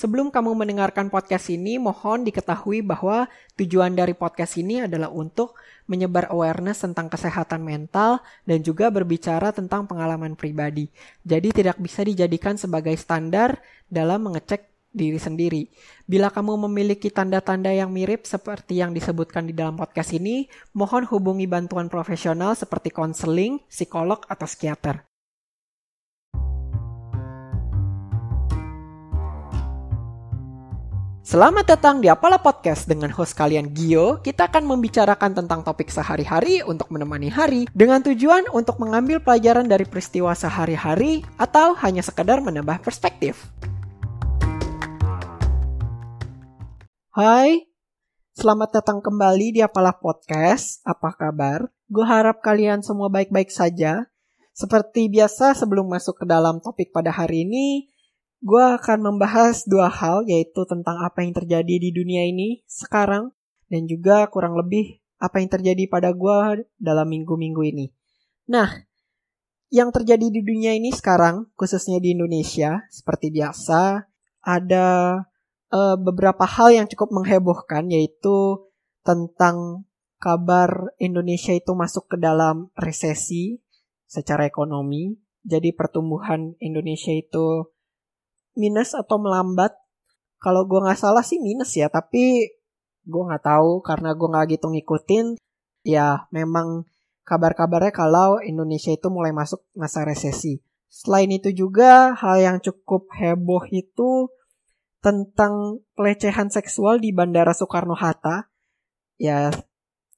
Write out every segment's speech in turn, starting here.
Sebelum kamu mendengarkan podcast ini, mohon diketahui bahwa tujuan dari podcast ini adalah untuk menyebar awareness tentang kesehatan mental dan juga berbicara tentang pengalaman pribadi. Jadi tidak bisa dijadikan sebagai standar dalam mengecek diri sendiri. Bila kamu memiliki tanda-tanda yang mirip seperti yang disebutkan di dalam podcast ini, mohon hubungi bantuan profesional seperti konseling, psikolog, atau psikiater. Selamat datang di Apalah Podcast dengan host kalian Gio. Kita akan membicarakan tentang topik sehari-hari untuk menemani hari dengan tujuan untuk mengambil pelajaran dari peristiwa sehari-hari atau hanya sekedar menambah perspektif. Hai, selamat datang kembali di Apalah Podcast. Apa kabar? Gue harap kalian semua baik-baik saja. Seperti biasa sebelum masuk ke dalam topik pada hari ini, gue akan membahas dua hal yaitu tentang apa yang terjadi di dunia ini sekarang dan juga kurang lebih apa yang terjadi pada gue dalam minggu-minggu ini. Nah, yang terjadi di dunia ini sekarang, khususnya di Indonesia, seperti biasa, ada uh, beberapa hal yang cukup menghebohkan, yaitu tentang kabar Indonesia itu masuk ke dalam resesi secara ekonomi. Jadi pertumbuhan Indonesia itu minus atau melambat. Kalau gue nggak salah sih minus ya, tapi gue nggak tahu karena gue nggak gitu ngikutin. Ya memang kabar-kabarnya kalau Indonesia itu mulai masuk masa resesi. Selain itu juga hal yang cukup heboh itu tentang pelecehan seksual di Bandara Soekarno-Hatta. Ya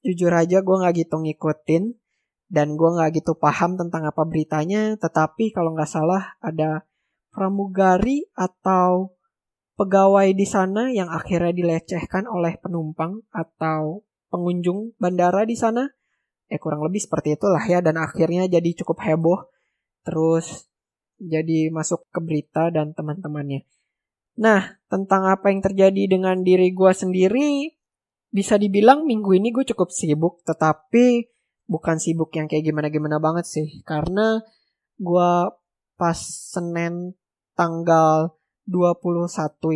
jujur aja gue nggak gitu ngikutin dan gue nggak gitu paham tentang apa beritanya. Tetapi kalau nggak salah ada pramugari atau pegawai di sana yang akhirnya dilecehkan oleh penumpang atau pengunjung bandara di sana. Eh kurang lebih seperti itulah ya dan akhirnya jadi cukup heboh terus jadi masuk ke berita dan teman-temannya. Nah, tentang apa yang terjadi dengan diri gue sendiri, bisa dibilang minggu ini gue cukup sibuk, tetapi bukan sibuk yang kayak gimana-gimana banget sih. Karena gue pas Senin tanggal 21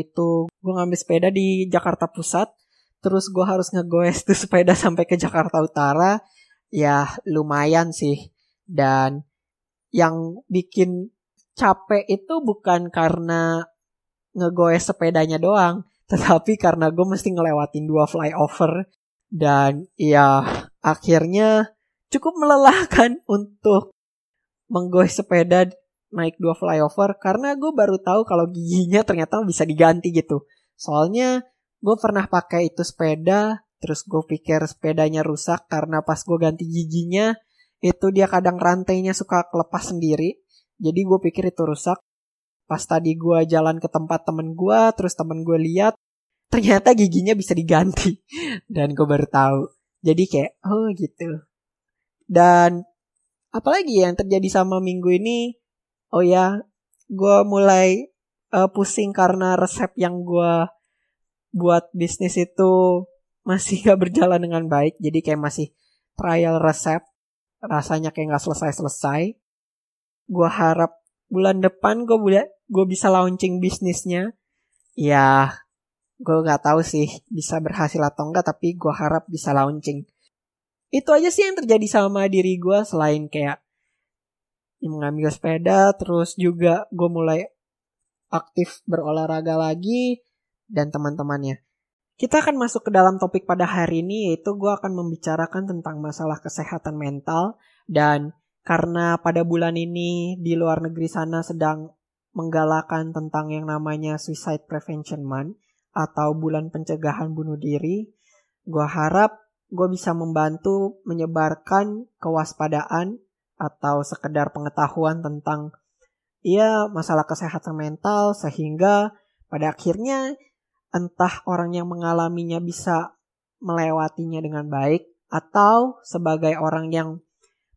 itu gue ngambil sepeda di Jakarta Pusat terus gue harus ngegoes tuh sepeda sampai ke Jakarta Utara. Ya lumayan sih. Dan yang bikin capek itu bukan karena ngegoes sepedanya doang tetapi karena gue mesti ngelewatin dua flyover. Dan ya akhirnya cukup melelahkan untuk menggoes sepeda naik dua flyover karena gue baru tahu kalau giginya ternyata bisa diganti gitu. Soalnya gue pernah pakai itu sepeda, terus gue pikir sepedanya rusak karena pas gue ganti giginya itu dia kadang rantainya suka kelepas sendiri. Jadi gue pikir itu rusak. Pas tadi gue jalan ke tempat temen gue, terus temen gue lihat ternyata giginya bisa diganti dan gue baru tahu. Jadi kayak oh gitu. Dan apalagi yang terjadi sama minggu ini oh ya gue mulai uh, pusing karena resep yang gue buat bisnis itu masih gak berjalan dengan baik. Jadi kayak masih trial resep rasanya kayak gak selesai-selesai. Gue harap bulan depan gue boleh gue bisa launching bisnisnya. Ya gue nggak tahu sih bisa berhasil atau enggak tapi gue harap bisa launching. Itu aja sih yang terjadi sama diri gue selain kayak mengambil sepeda terus juga gue mulai aktif berolahraga lagi dan teman-temannya. Kita akan masuk ke dalam topik pada hari ini yaitu gue akan membicarakan tentang masalah kesehatan mental dan karena pada bulan ini di luar negeri sana sedang menggalakkan tentang yang namanya Suicide Prevention Month atau bulan pencegahan bunuh diri, gue harap gue bisa membantu menyebarkan kewaspadaan atau sekedar pengetahuan tentang ya masalah kesehatan mental sehingga pada akhirnya entah orang yang mengalaminya bisa melewatinya dengan baik atau sebagai orang yang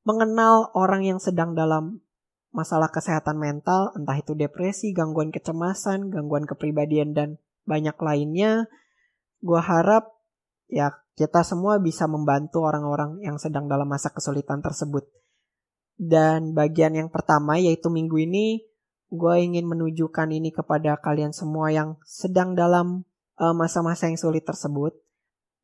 mengenal orang yang sedang dalam masalah kesehatan mental, entah itu depresi, gangguan kecemasan, gangguan kepribadian dan banyak lainnya, gue harap ya kita semua bisa membantu orang-orang yang sedang dalam masa kesulitan tersebut. Dan bagian yang pertama yaitu minggu ini gue ingin menunjukkan ini kepada kalian semua yang sedang dalam uh, masa-masa yang sulit tersebut.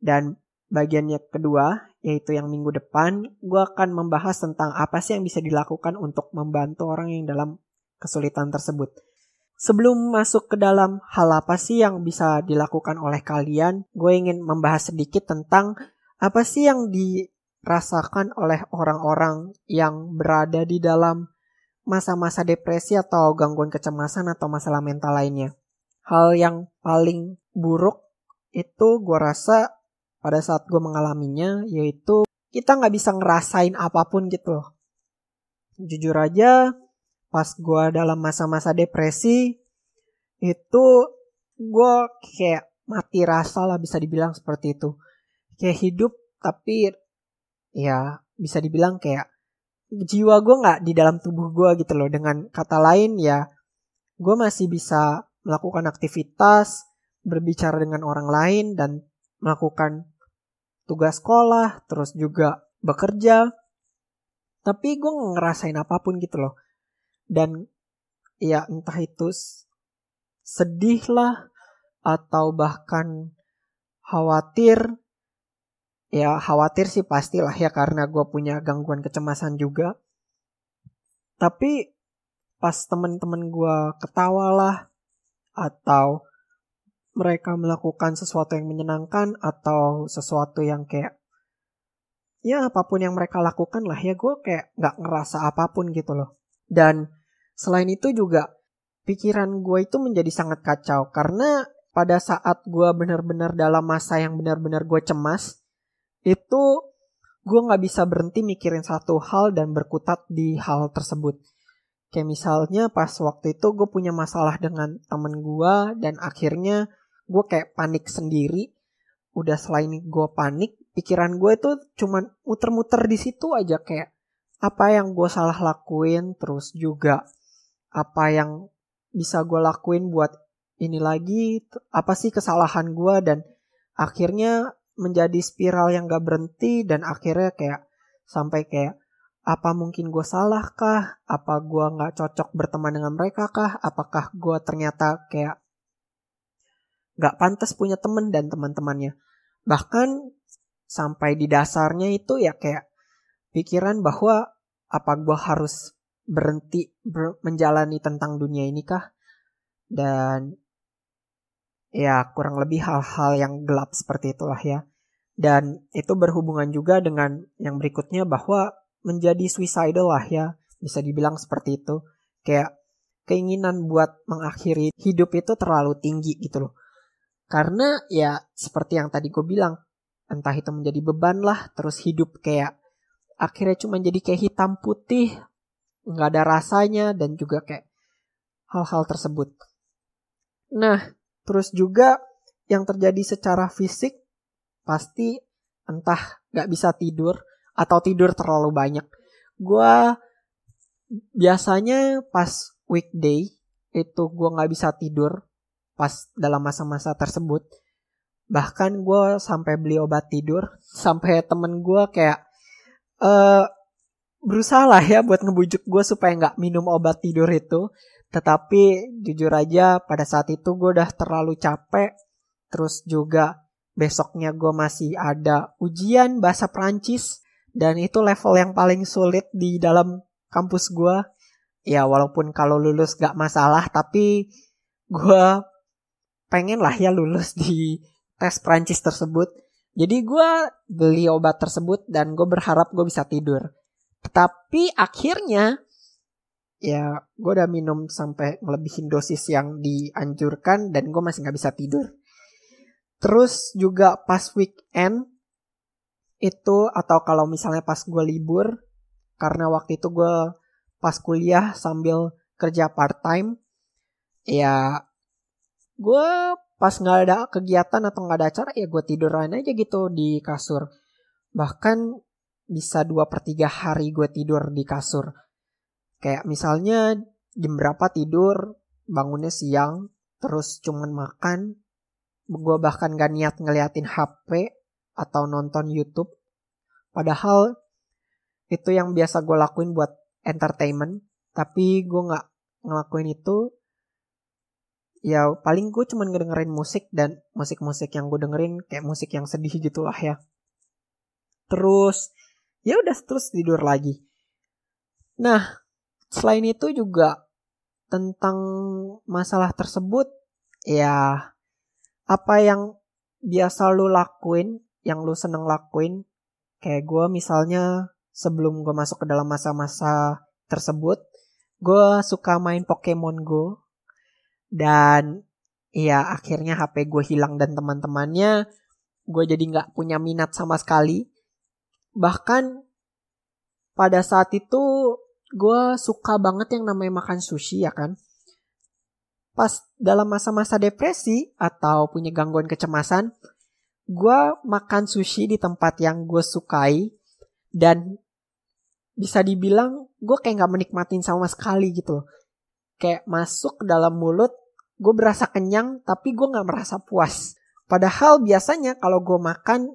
Dan bagiannya kedua, yaitu yang minggu depan, gue akan membahas tentang apa sih yang bisa dilakukan untuk membantu orang yang dalam kesulitan tersebut. Sebelum masuk ke dalam hal apa sih yang bisa dilakukan oleh kalian, gue ingin membahas sedikit tentang apa sih yang dirasakan oleh orang-orang yang berada di dalam masa-masa depresi atau gangguan kecemasan atau masalah mental lainnya. Hal yang paling buruk itu gue rasa pada saat gue mengalaminya yaitu kita nggak bisa ngerasain apa pun gitu loh. Jujur aja pas gue dalam masa-masa depresi itu gue kayak mati rasa lah bisa dibilang seperti itu kayak hidup tapi ya bisa dibilang kayak jiwa gue nggak di dalam tubuh gue gitu loh. Dengan kata lain ya gue masih bisa melakukan aktivitas berbicara dengan orang lain dan melakukan tugas sekolah terus juga bekerja. Tapi gue ngerasain apa pun gitu loh. Dan ya entah itu sedih lah atau bahkan khawatir ya khawatir sih pastilah ya karena gue punya gangguan kecemasan juga. Tapi pas temen-temen gue ketawa lah atau mereka melakukan sesuatu yang menyenangkan atau sesuatu yang kayak ya apa pun yang mereka lakukan lah ya gue kayak nggak ngerasa apa pun gitu loh. Dan selain itu juga pikiran gue itu menjadi sangat kacau karena pada saat gue benar-benar dalam masa yang benar-benar gue cemas itu gue nggak bisa berhenti mikirin satu hal dan berkutat di hal tersebut. Kayak misalnya pas waktu itu gue punya masalah dengan temen gue dan akhirnya gue kayak panik sendiri. Udah selain gue panik, pikiran gue itu cuman muter-muter di situ aja kayak apa yang gue salah lakuin terus juga apa yang bisa gue lakuin buat ini lagi apa sih kesalahan gue dan akhirnya menjadi spiral yang gak berhenti dan akhirnya kayak sampai kayak apa mungkin gue salah kah? Apa gue gak cocok berteman dengan mereka kah? Apakah gue ternyata kayak gak pantas punya temen dan teman-temannya? Bahkan sampai di dasarnya itu ya kayak pikiran bahwa apa gue harus berhenti ber menjalani tentang dunia ini kah? Dan ya kurang lebih hal-hal yang gelap seperti itulah ya. Dan itu berhubungan juga dengan yang berikutnya bahwa menjadi suicidal lah ya, bisa dibilang seperti itu. Kayak keinginan buat mengakhiri hidup itu terlalu tinggi gitu loh. Karena ya seperti yang tadi gue bilang, entah itu menjadi beban lah, terus hidup kayak akhirnya cuma jadi kayak hitam putih nggak ada rasanya dan juga kayak hal-hal tersebut nah terus juga yang terjadi secara fisik pasti entah nggak bisa tidur atau tidur terlalu banyak gue biasanya pas weekday itu gue nggak bisa tidur pas dalam masa-masa tersebut bahkan gue sampai beli obat tidur sampai temen gue kayak uh, berusaha lah ya buat ngebujuk gue supaya nggak minum obat tidur itu. Tetapi jujur aja pada saat itu gue udah terlalu capek. Terus juga besoknya gue masih ada ujian bahasa Prancis. Dan itu level yang paling sulit di dalam kampus gue. Ya walaupun kalau lulus gak masalah tapi gue pengen lah ya lulus di tes Prancis tersebut. Jadi gue beli obat tersebut dan gue berharap gue bisa tidur. Tetapi akhirnya ya gue udah minum sampai ngelebihin dosis yang dianjurkan dan gue masih nggak bisa tidur. Terus juga pas weekend itu atau kalau misalnya pas gue libur karena waktu itu gue pas kuliah sambil kerja part time ya gue pas nggak ada kegiatan atau nggak ada acara ya gue tiduran aja gitu di kasur bahkan bisa dua per tiga hari gue tidur di kasur kayak misalnya jam berapa tidur bangunnya siang terus cuman makan. Gue bahkan gak niat ngeliatin HP atau nonton YouTube. Padahal itu yang biasa gue lakuin buat entertainment. Tapi gue nggak ngelakuin itu. Ya paling gue cuman ngedengerin musik dan musik-musik yang gue dengerin kayak musik yang sedih gitulah ya. Terus ya udah terus tidur lagi. Nah selain itu juga tentang masalah tersebut ya apa yang biasa lu lakuin yang lu seneng lakuin. Kayak gue misalnya sebelum gue masuk ke dalam masa-masa tersebut gue suka main Pokemon Go. Dan ya akhirnya HP gue hilang dan teman-temannya gue jadi nggak punya minat sama sekali. Bahkan pada saat itu gue suka banget yang namanya makan sushi ya kan? Pas dalam masa-masa depresi atau punya gangguan kecemasan gue makan sushi di tempat yang gue sukai dan bisa dibilang gue kayak nggak menikmatin sama sekali gitu loh. Kayak masuk ke dalam mulut gue berasa kenyang tapi gue nggak merasa puas. Padahal biasanya kalau gue makan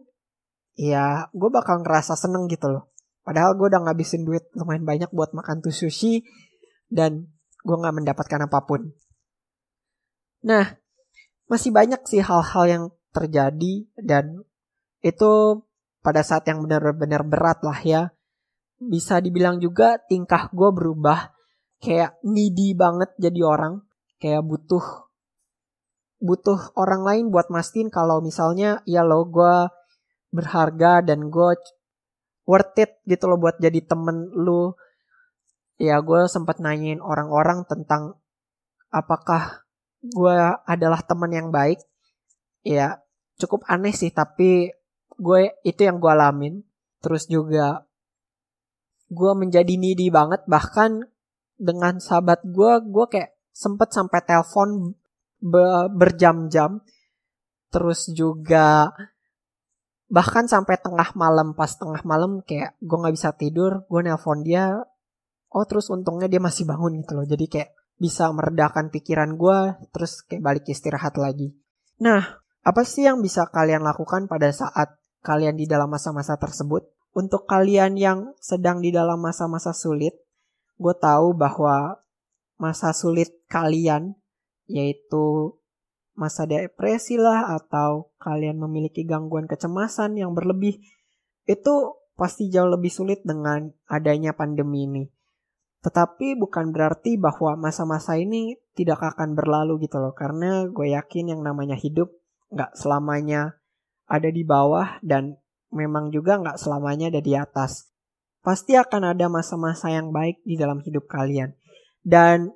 ya gue bakal ngerasa seneng gitu loh padahal gue udah ngabisin duit lumayan banyak buat makan tuh sushi dan gue nggak mendapatkan apa pun. Nah masih banyak sih hal-hal yang terjadi dan itu pada saat yang benar-benar berat lah ya. Bisa dibilang juga tingkah gue berubah kayak needy banget jadi orang kayak butuh butuh orang lain buat mastiin kalau misalnya ya lo gue berharga dan gue it gitu loh buat jadi temen lu. Ya gue sempat nanyain orang-orang tentang apakah gue adalah teman yang baik. Ya cukup aneh sih tapi gue itu yang gue alamin. Terus juga gue menjadi needy banget bahkan dengan sahabat gue gue kayak sempet sampai telepon berjam-jam. Terus juga bahkan sampai tengah malam pas tengah malam kayak gue nggak bisa tidur gue nelpon dia oh terus untungnya dia masih bangun gitu loh. Jadi kayak bisa meredakan pikiran gue terus kayak balik istirahat lagi. Nah apa sih yang bisa kalian lakukan pada saat kalian di dalam masa-masa tersebut? Untuk kalian yang sedang di dalam masa-masa sulit gue tahu bahwa masa sulit kalian yaitu masa depresi lah atau kalian memiliki gangguan kecemasan yang berlebih itu pasti jauh lebih sulit dengan adanya pandemi ini. Tetapi bukan berarti bahwa masa-masa ini tidak akan berlalu gitu loh. Karena gue yakin yang namanya hidup nggak selamanya ada di bawah dan memang juga nggak selamanya ada di atas. Pasti akan ada masa-masa yang baik di dalam hidup kalian. Dan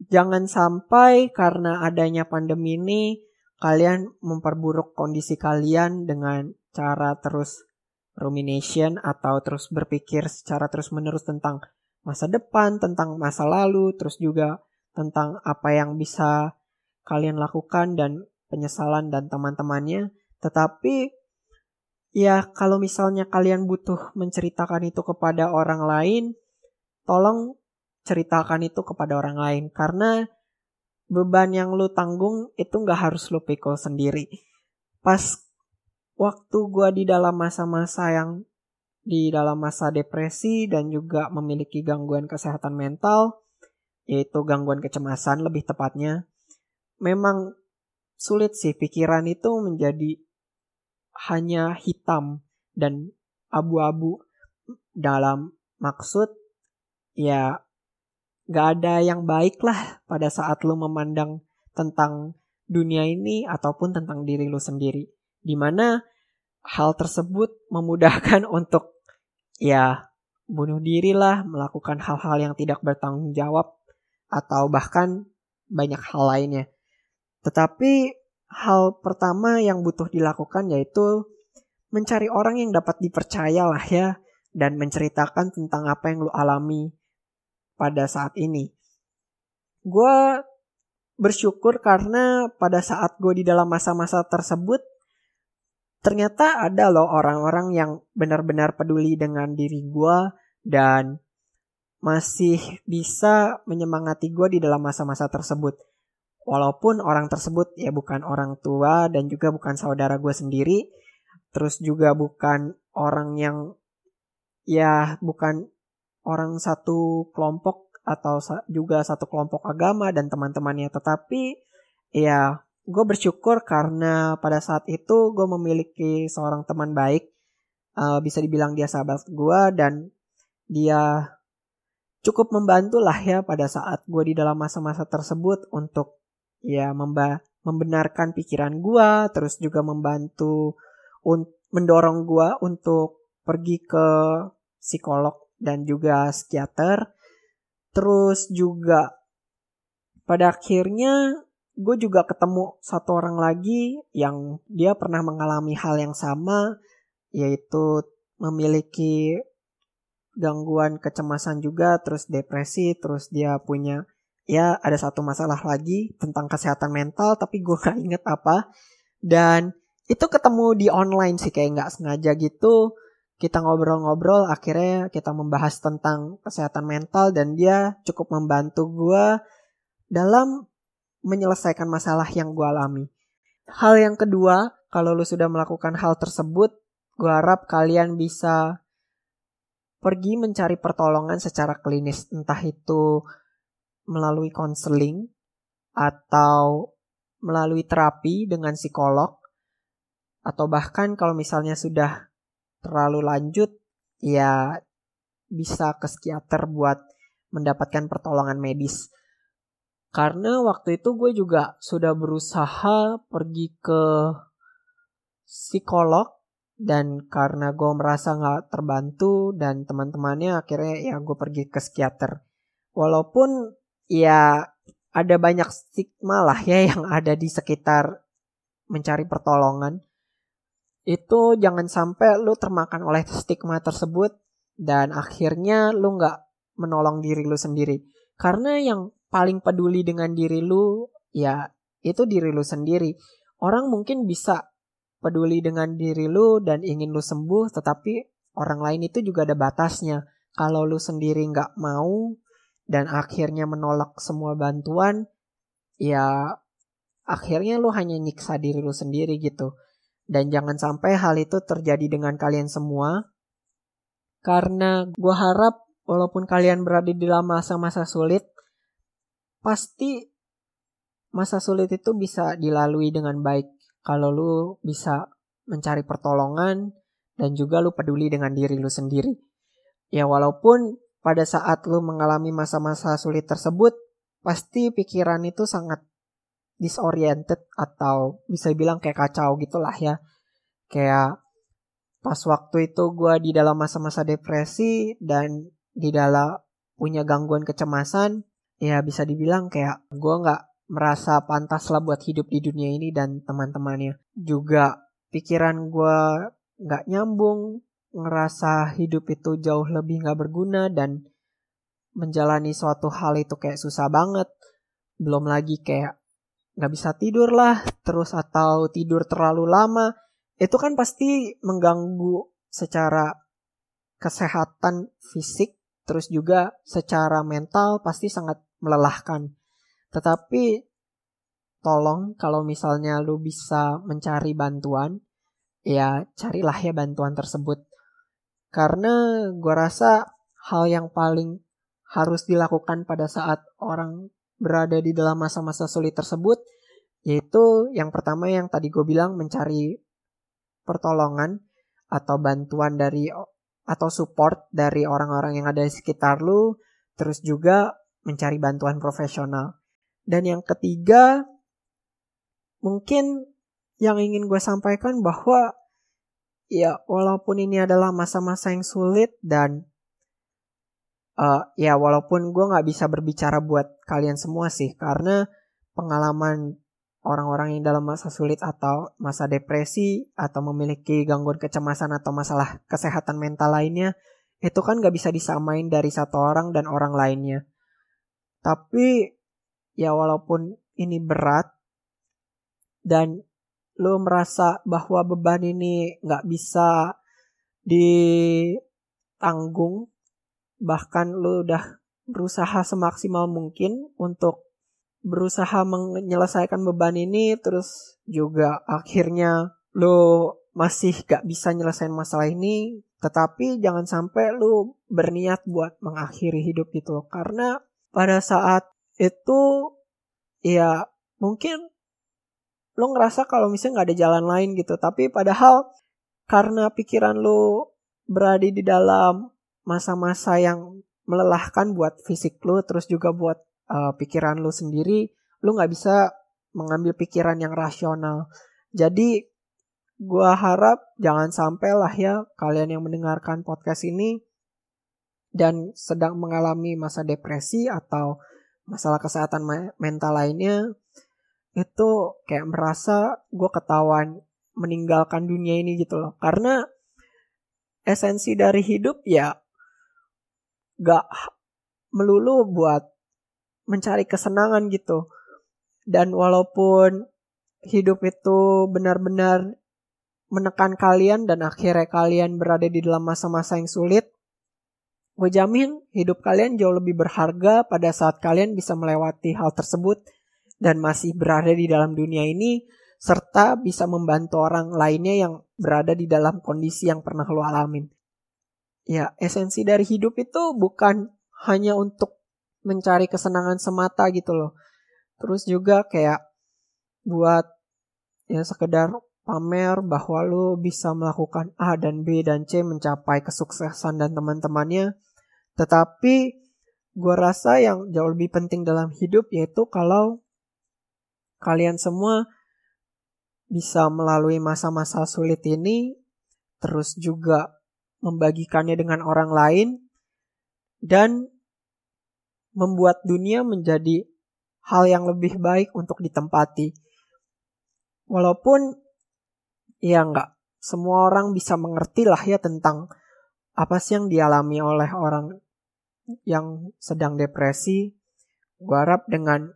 jangan sampai karena adanya pandemi ini kalian memperburuk kondisi kalian dengan cara terus rumination atau terus berpikir secara terus-menerus tentang masa depan, tentang masa lalu, terus juga tentang apa yang bisa kalian lakukan dan penyesalan dan teman-temannya. Tetapi ya kalau misalnya kalian butuh menceritakan itu kepada orang lain, tolong ceritakan itu kepada orang lain karena beban yang lu tanggung itu nggak harus lu pikul sendiri. Pas waktu gue di dalam masa-masa yang di dalam masa depresi dan juga memiliki gangguan kesehatan mental, yaitu gangguan kecemasan lebih tepatnya, memang sulit sih pikiran itu menjadi hanya hitam dan abu-abu dalam maksud ya gak ada yang baik lah pada saat lu memandang tentang dunia ini ataupun tentang diri lu sendiri. Di mana hal tersebut memudahkan untuk ya bunuh diri lah, melakukan hal-hal yang tidak bertanggung jawab atau bahkan banyak hal lainnya. Tetapi hal pertama yang butuh dilakukan yaitu mencari orang yang dapat dipercaya lah ya dan menceritakan tentang apa yang lu alami pada saat ini. Gue bersyukur karena pada saat gue di dalam masa-masa tersebut ternyata ada loh orang-orang yang benar-benar peduli dengan diri gue dan masih bisa menyemangati gue di dalam masa-masa tersebut. Walaupun orang tersebut ya bukan orang tua dan juga bukan saudara gue sendiri, terus juga bukan orang yang ya bukan orang satu kelompok atau juga satu kelompok agama dan teman-temannya. Tetapi ya gue bersyukur karena pada saat itu gue memiliki seorang teman baik uh, bisa dibilang dia sahabat gue dan dia cukup membantu lah ya pada saat gue di dalam masa-masa tersebut untuk ya memba membenarkan pikiran gue terus juga membantu mendorong gue untuk pergi ke psikolog dan juga psikiater. Terus juga pada akhirnya gue juga ketemu satu orang lagi yang dia pernah mengalami hal yang sama yaitu memiliki gangguan kecemasan juga terus depresi terus dia punya ya ada satu masalah lagi tentang kesehatan mental tapi gue gak inget apa. Dan itu ketemu di online sih kayak nggak sengaja gitu kita ngobrol-ngobrol akhirnya kita membahas tentang kesehatan mental dan dia cukup membantu gue dalam menyelesaikan masalah yang gue alami. Hal yang kedua, kalau lu sudah melakukan hal tersebut, gue harap kalian bisa pergi mencari pertolongan secara klinis, entah itu melalui konseling atau melalui terapi dengan psikolog, atau bahkan kalau misalnya sudah terlalu lanjut, ya bisa ke psikiater buat mendapatkan pertolongan medis. Karena waktu itu gue juga sudah berusaha pergi ke psikolog dan karena gue merasa nggak terbantu dan teman-temannya akhirnya ya gue pergi ke psikiater. Walaupun ya ada banyak stigma lah ya yang ada di sekitar mencari pertolongan. Itu jangan sampai lu termakan oleh stigma tersebut dan akhirnya lu nggak menolong diri lu sendiri. Karena yang paling peduli dengan diri lu, ya itu diri lu sendiri. Orang mungkin bisa peduli dengan diri lu dan ingin lu sembuh, tetapi orang lain itu juga ada batasnya. Kalau lu sendiri nggak mau dan akhirnya menolak semua bantuan, ya akhirnya lu hanya nyiksa diri lu sendiri gitu. Dan jangan sampai hal itu terjadi dengan kalian semua. Karena gue harap walaupun kalian berada di dalam masa-masa sulit, pasti masa sulit itu bisa dilalui dengan baik kalau lu bisa mencari pertolongan dan juga lu peduli dengan diri lu sendiri. Ya walaupun pada saat lu mengalami masa-masa sulit tersebut, pasti pikiran itu sangat disoriented atau bisa bilang kayak kacau gitulah ya. Kayak pas waktu itu gue di dalam masa-masa depresi dan di dalam punya gangguan kecemasan, ya bisa dibilang kayak gue nggak merasa pantas lah buat hidup di dunia ini dan teman-temannya juga pikiran gue nggak nyambung ngerasa hidup itu jauh lebih nggak berguna dan menjalani suatu hal itu kayak susah banget belum lagi kayak nggak bisa tidur lah terus atau tidur terlalu lama itu kan pasti mengganggu secara kesehatan fisik terus juga secara mental pasti sangat melelahkan. Tetapi tolong kalau misalnya lu bisa mencari bantuan, ya carilah ya bantuan tersebut. Karena gue rasa hal yang paling harus dilakukan pada saat orang berada di dalam masa-masa sulit tersebut, yaitu yang pertama yang tadi gue bilang mencari pertolongan atau bantuan dari atau support dari orang-orang yang ada di sekitar lu, terus juga mencari bantuan profesional. Dan yang ketiga, mungkin yang ingin gue sampaikan bahwa ya walaupun ini adalah masa-masa yang sulit dan uh, ya walaupun gue nggak bisa berbicara buat kalian semua sih karena pengalaman orang-orang yang dalam masa sulit atau masa depresi atau memiliki gangguan kecemasan atau masalah kesehatan mental lainnya itu kan gak bisa disamain dari satu orang dan orang lainnya. Tapi ya walaupun ini berat dan lo merasa bahwa beban ini nggak bisa ditanggung, bahkan lo udah berusaha semaksimal mungkin untuk berusaha menyelesaikan beban ini, terus juga akhirnya lo masih gak bisa nyelesain masalah ini, tetapi jangan sampai lo berniat buat mengakhiri hidup gitu karena pada saat itu ya mungkin lo ngerasa kalau misalnya nggak ada jalan lain gitu tapi padahal karena pikiran lo berada di dalam masa-masa yang melelahkan buat fisik lo terus juga buat uh, pikiran lo sendiri lo nggak bisa mengambil pikiran yang rasional jadi gua harap jangan sampai lah ya kalian yang mendengarkan podcast ini dan sedang mengalami masa depresi atau masalah kesehatan mental lainnya itu kayak merasa gue ketahuan meninggalkan dunia ini gitu loh. Karena esensi dari hidup ya gak melulu buat mencari kesenangan gitu. Dan walaupun hidup itu benar-benar menekan kalian dan akhirnya kalian berada di dalam masa-masa yang sulit, gue jamin hidup kalian jauh lebih berharga pada saat kalian bisa melewati hal tersebut dan masih berada di dalam dunia ini serta bisa membantu orang lainnya yang berada di dalam kondisi yang pernah lo alamin. Ya, esensi dari hidup itu bukan hanya untuk mencari kesenangan semata gitu loh. Terus juga kayak buat ya sekedar pamer bahwa lo bisa melakukan A dan B dan C mencapai kesuksesan dan teman-temannya. Tetapi gue rasa yang jauh lebih penting dalam hidup yaitu kalau kalian semua bisa melalui masa-masa sulit ini, terus juga membagikannya dengan orang lain, dan membuat dunia menjadi hal yang lebih baik untuk ditempati. Walaupun ya enggak semua orang bisa mengerti lah ya tentang apa sih yang dialami oleh orang yang sedang depresi. Gue harap dengan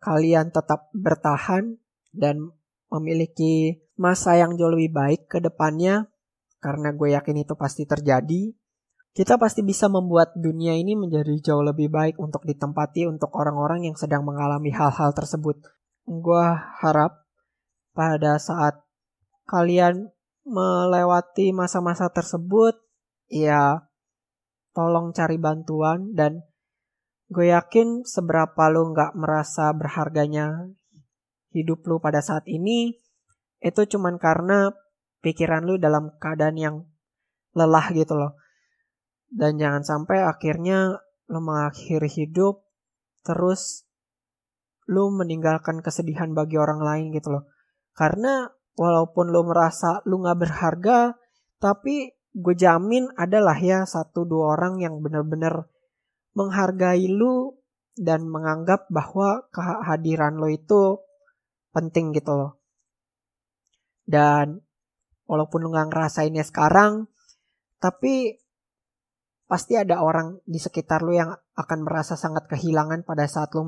kalian tetap bertahan dan memiliki masa yang jauh lebih baik ke depannya, karena gue yakin itu pasti terjadi, kita pasti bisa membuat dunia ini menjadi jauh lebih baik untuk ditempati untuk orang-orang yang sedang mengalami hal-hal tersebut. Gue harap pada saat kalian melewati masa-masa tersebut, ya tolong cari bantuan dan Gue yakin seberapa lo nggak merasa berharganya hidup lo pada saat ini, itu cuman karena pikiran lo dalam keadaan yang lelah gitu loh. Dan jangan sampai akhirnya lo mengakhiri hidup, terus lo meninggalkan kesedihan bagi orang lain gitu loh. Karena walaupun lo merasa lo nggak berharga, tapi gue jamin adalah ya satu dua orang yang bener-bener menghargai lu dan menganggap bahwa kehadiran lo itu penting gitu loh. Dan walaupun lu gak ngerasainnya sekarang, tapi pasti ada orang di sekitar lu yang akan merasa sangat kehilangan pada saat lu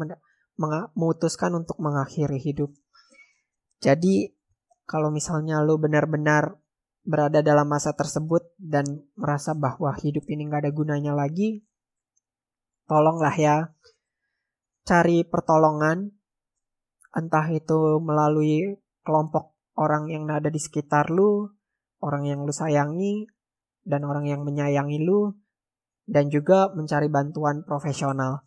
memutuskan untuk mengakhiri hidup. Jadi kalau misalnya lu benar-benar berada dalam masa tersebut dan merasa bahwa hidup ini gak ada gunanya lagi, tolonglah ya cari pertolongan entah itu melalui kelompok orang yang ada di sekitar lu, orang yang lu sayangi, dan orang yang menyayangi lu, dan juga mencari bantuan profesional.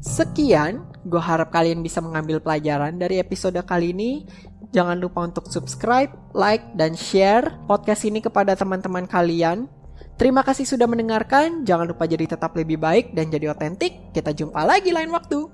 Sekian, gue harap kalian bisa mengambil pelajaran dari episode kali ini. Jangan lupa untuk subscribe, like, dan share podcast ini kepada teman-teman kalian. Terima kasih sudah mendengarkan. Jangan lupa jadi tetap lebih baik dan jadi otentik. Kita jumpa lagi lain waktu.